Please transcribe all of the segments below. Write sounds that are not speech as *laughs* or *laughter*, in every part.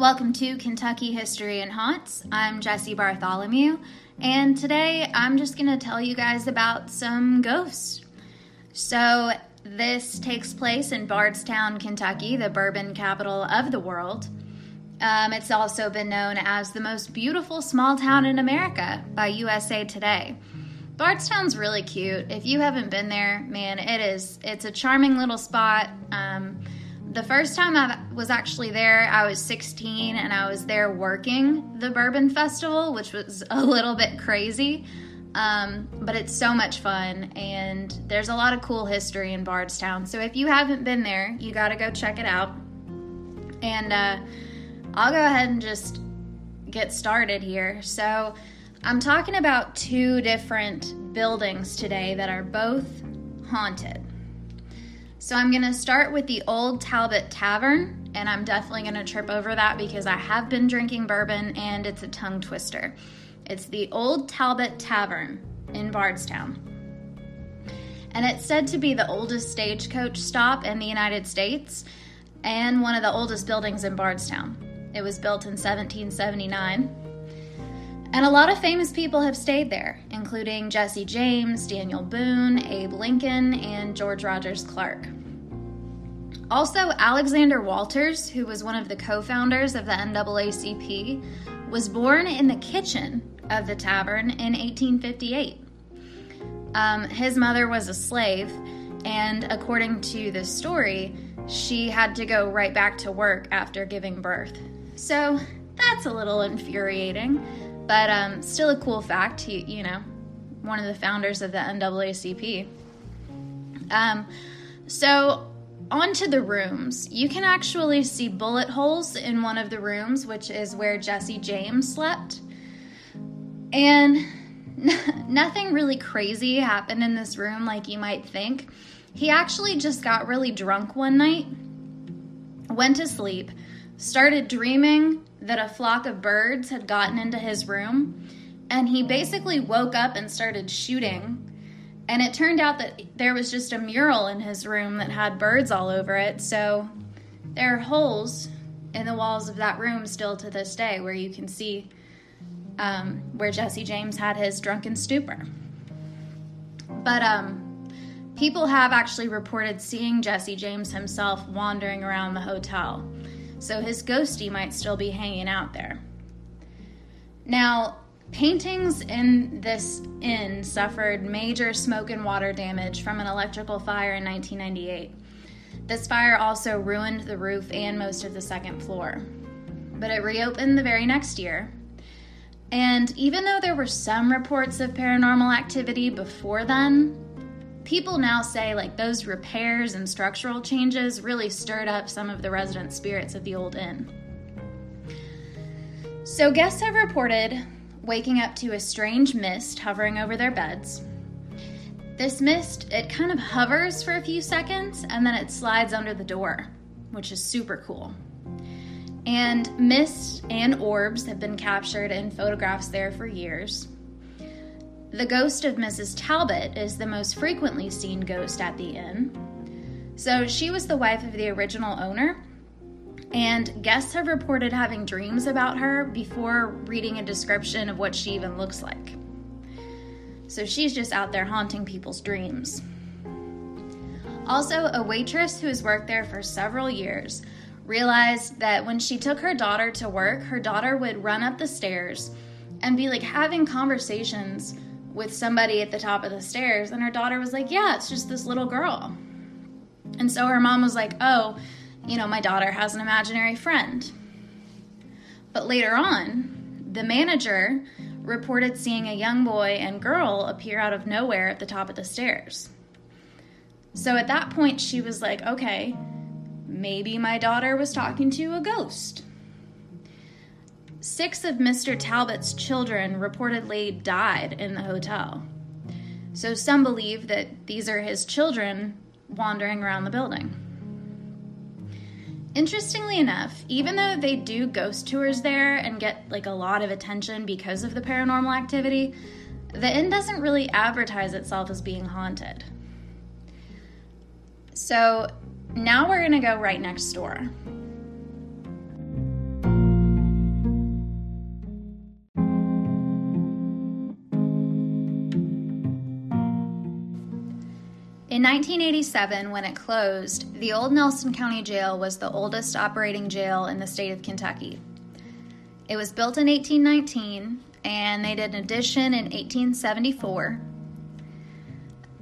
Welcome to Kentucky History and Haunts. I'm Jesse Bartholomew, and today I'm just going to tell you guys about some ghosts. So, this takes place in Bardstown, Kentucky, the bourbon capital of the world. Um, it's also been known as the most beautiful small town in America by USA Today. Bardstown's really cute. If you haven't been there, man, it is. It's a charming little spot. Um, the first time I was actually there, I was 16 and I was there working the Bourbon Festival, which was *laughs* a little bit crazy. Um, but it's so much fun and there's a lot of cool history in Bardstown. So if you haven't been there, you got to go check it out. And uh, I'll go ahead and just get started here. So I'm talking about two different buildings today that are both haunted. So I'm going to start with the Old Talbott Tavern, and I'm definitely going to trip over that because I have been drinking bourbon and it's a tongue twister. It's the Old Talbott Tavern in Bardstown. And it's said to be the oldest stagecoach stop in the United States and one of the oldest buildings in Bardstown. It was built in 1779 and a lot of famous people have stayed there, including Jesse James, Daniel Boone, Abe Lincoln, and George Rogers Clark. Also, Alexander Walters, who was one of the co founders of the NAACP, was born in the kitchen of the tavern in 1858. Um, his mother was a slave, and according to the story, she had to go right back to work after giving birth. So that's a little infuriating. But um, still a cool fact. He, you know, one of the founders of the NAACP. Um, so onto the rooms. You can actually see bullet holes in one of the rooms, which is where Jesse James slept. And *laughs* nothing really crazy happened in this room like you might think. He actually just got really drunk one night, went to sleep, started dreaming that a flock of birds had gotten into his room, and he basically woke up and started shooting. And it turned out that there was just a mural in his room that had birds all over it. So there are holes in the walls of that room still to this day where you can see um, where Jesse James had his drunken stupor. But um, people have actually reported seeing Jesse James himself wandering around the hotel so his ghosty might still be hanging out there. Now, paintings in this inn suffered major smoke and water damage from an electrical fire in 1998. This fire also ruined the roof and most of the second floor. But it reopened the very next year. And even though there were some reports of paranormal activity before then, people now say like those repairs and structural changes really stirred up some of the resident spirits of the old inn. So guests have reported waking up to a strange mist hovering over their beds. This mist, it kind of hovers for a few seconds and then it slides under the door, which is super cool. And mist and orbs have been captured in photographs there for years. The ghost of Mrs. Talbott is the most frequently seen ghost at the inn. So she was the wife of the original owner, and guests have reported having dreams about her before reading a description of what she even looks like. So she's just out there haunting people's dreams. Also, a waitress who has worked there for several years realized that when she took her daughter to work, her daughter would run up the stairs and be like having conversations with somebody at the top of the stairs. And her daughter was like, Yeah, it's just this little girl. And so her mom was like, Oh, you know, my daughter has an imaginary friend. But later on, the manager reported seeing a young boy and girl appear out of nowhere at the top of the stairs. So at that point, she was like, okay, maybe my daughter was talking to a ghost. Six of Mr. Talbott's children reportedly died in the hotel. So some believe that these are his children wandering around the building. Interestingly enough, even though they do ghost tours there and get like a lot of attention because of the paranormal activity, the inn doesn't really advertise itself as being haunted. So now we're to go right next door. In 1987, when it closed, the old Nelson County Jail was the oldest operating jail in the state of Kentucky. It was built in 1819, and they did an addition in 1874.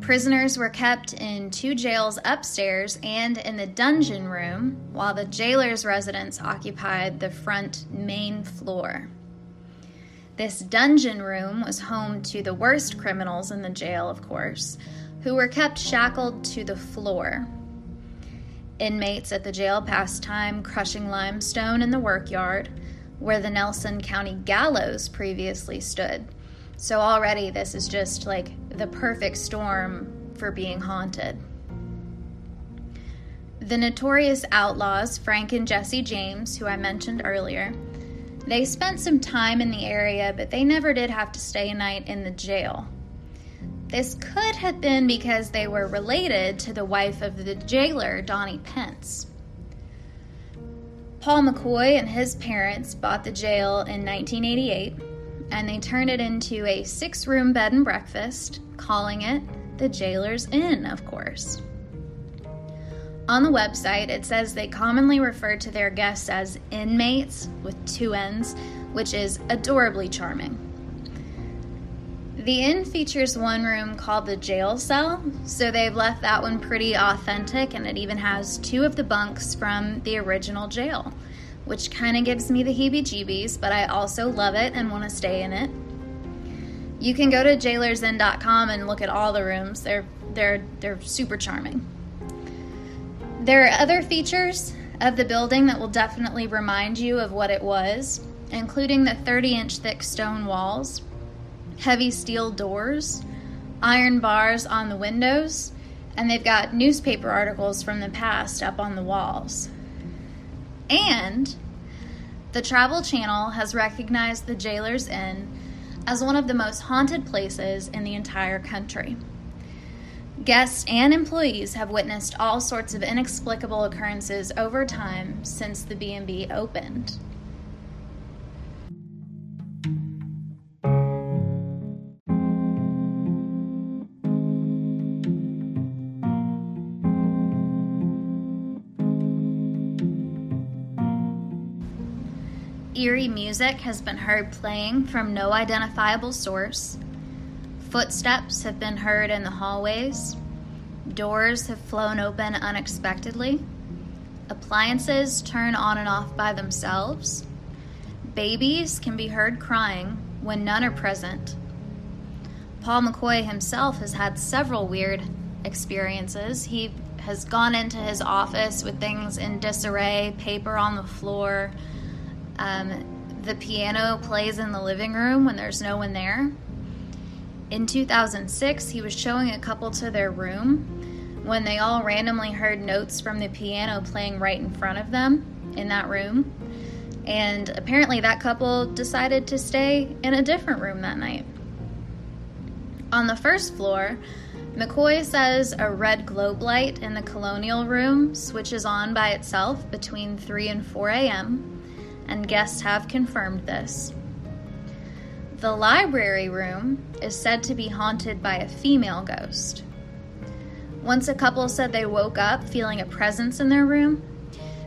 Prisoners were kept in two jails upstairs and in the dungeon room, while the jailer's residence occupied the front main floor. This dungeon room was home to the worst criminals in the jail, of course, who were kept shackled to the floor. Inmates at the jail passed time crushing limestone in the workyard, where the Nelson County gallows previously stood. So already, this is just like the perfect storm for being haunted. The notorious outlaws, Frank and Jesse James, who I mentioned earlier, they spent some time in the area, but they never did have to stay a night in the jail. This could have been because they were related to the wife of the jailer, Donnie Pence. Paul McCoy and his parents bought the jail in 1988 and they turned it into a six room bed and breakfast, calling it the Jailer's Inn, of course. On the website, it says they commonly refer to their guests as inmates with two N's, which is adorably charming. The inn features one room called the jail cell, so they've left that one pretty authentic, and it even has two of the bunks from the original jail, which kind of gives me the heebie jeebies, but I also love it and want to stay in it. You can go to jailersinn.com and look at all the rooms. They're they're they're super charming. There are other features of the building that will definitely remind you of what it was, including the 30-inch thick stone walls, heavy steel doors, iron bars on the windows, and they've got newspaper articles from the past up on the walls. And the Travel Channel has recognized the Jailer's Inn as one of the most haunted places in the entire country. Guests and employees have witnessed all sorts of inexplicable occurrences over time since the B&B opened. Eerie music has been heard playing from no identifiable source. Footsteps have been heard in the hallways. Doors have flown open unexpectedly. Appliances turn on and off by themselves. Babies can be heard crying when none are present. Paul McCoy himself has had several weird experiences. He has gone into his office with things in disarray, paper on the floor, um, the piano plays in the living room when there's no one there. In 2006, he was showing a couple to their room when they all randomly heard notes from the piano playing right in front of them in that room. And apparently, that couple decided to stay in a different room that night. On the first floor, McCoy says a red globe light in the colonial room switches on by itself between 3 and 4 a.m and guests have confirmed this. The library room is said to be haunted by a female ghost. Once a couple said they woke up feeling a presence in their room,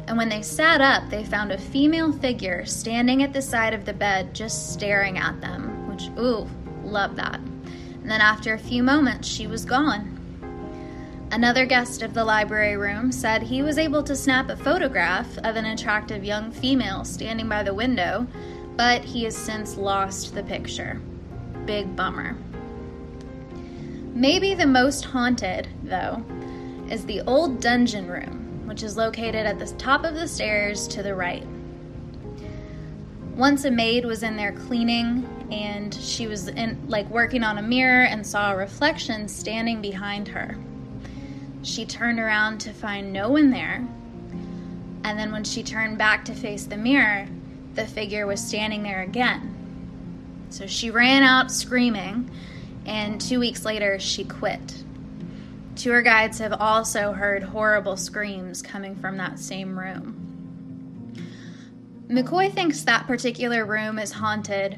and when they sat up, they found a female figure standing at the side of the bed just staring at them, which, ooh, love that. And then after a few moments, she was gone. Another guest of the library room said he was able to snap a photograph of an attractive young female standing by the window, but he has since lost the picture. Big bummer. Maybe the most haunted, though, is the old dungeon room, which is located at the top of the stairs to the right. Once a maid was in there cleaning and she was in like working on a mirror and saw a reflection standing behind her. She turned around to find no one there. And then when she turned back to face the mirror, the figure was standing there again. So she ran out screaming, and two weeks later, she quit. Tour guides have also heard horrible screams coming from that same room. McCoy thinks that particular room is haunted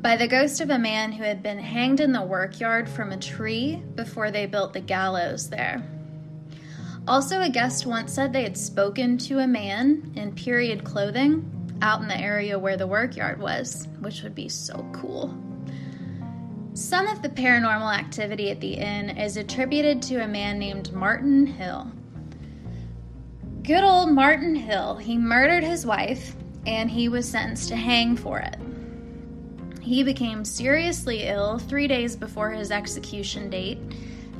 by the ghost of a man who had been hanged in the workyard from a tree before they built the gallows there. Also, a guest once said they had spoken to a man in period clothing out in the area where the workyard was, which would be so cool. Some of the paranormal activity at the inn is attributed to a man named Martin Hill. Good old Martin Hill, he murdered his wife and he was sentenced to hang for it. He became seriously ill three days before his execution date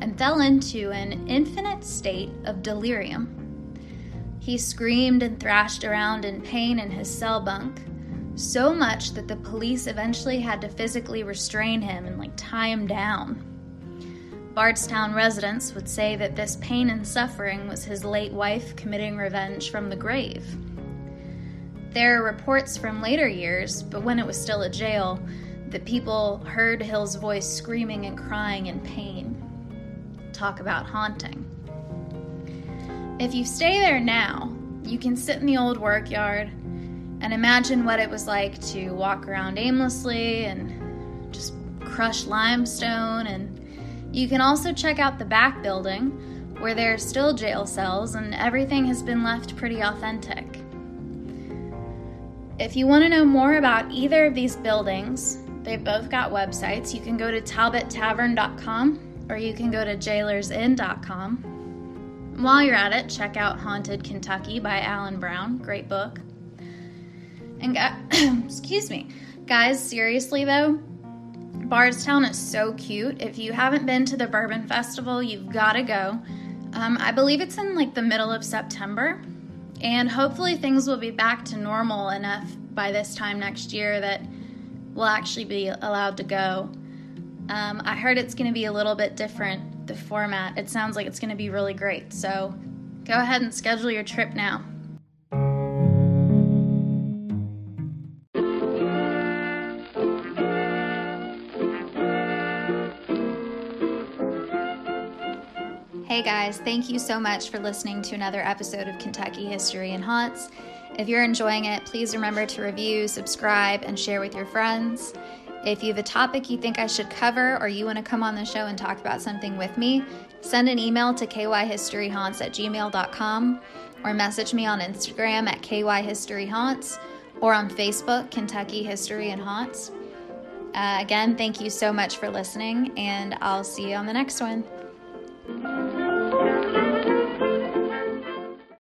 and fell into an infinite state of delirium. He screamed and thrashed around in pain in his cell bunk, so much that the police eventually had to physically restrain him and like tie him down. Bardstown residents would say that this pain and suffering was his late wife committing revenge from the grave. There are reports from later years, but when it was still a jail, that people heard Hill's voice screaming and crying in pain. Talk about haunting. If you stay there now, you can sit in the old workyard and imagine what it was like to walk around aimlessly and just crush limestone. And you can also check out the back building where there are still jail cells and everything has been left pretty authentic. If you want to know more about either of these buildings, they've both got websites. You can go to talbottavern.com or you can go to jailersinn.com. While you're at it, check out Haunted Kentucky by Alan Brown. Great book. And *clears throat* excuse me, guys, seriously though, Bardstown is so cute. If you haven't been to the Bourbon Festival, you've got to go. Um, I believe it's in like the middle of September, and hopefully things will be back to normal enough by this time next year that we'll actually be allowed to go. Um, I heard it's going to be a little bit different format. It sounds like it's going to be really great. So go ahead and schedule your trip now. Hey guys, thank you so much for listening to another episode of Kentucky History and Haunts. If you're enjoying it, please remember to review, subscribe, and share with your friends. If you have a topic you think I should cover or you want to come on the show and talk about something with me, send an email to kyhistoryhaunts at gmail.com or message me on Instagram at kyhistoryhaunts or on Facebook, Kentucky History and Haunts. Uh, again, thank you so much for listening, and I'll see you on the next one.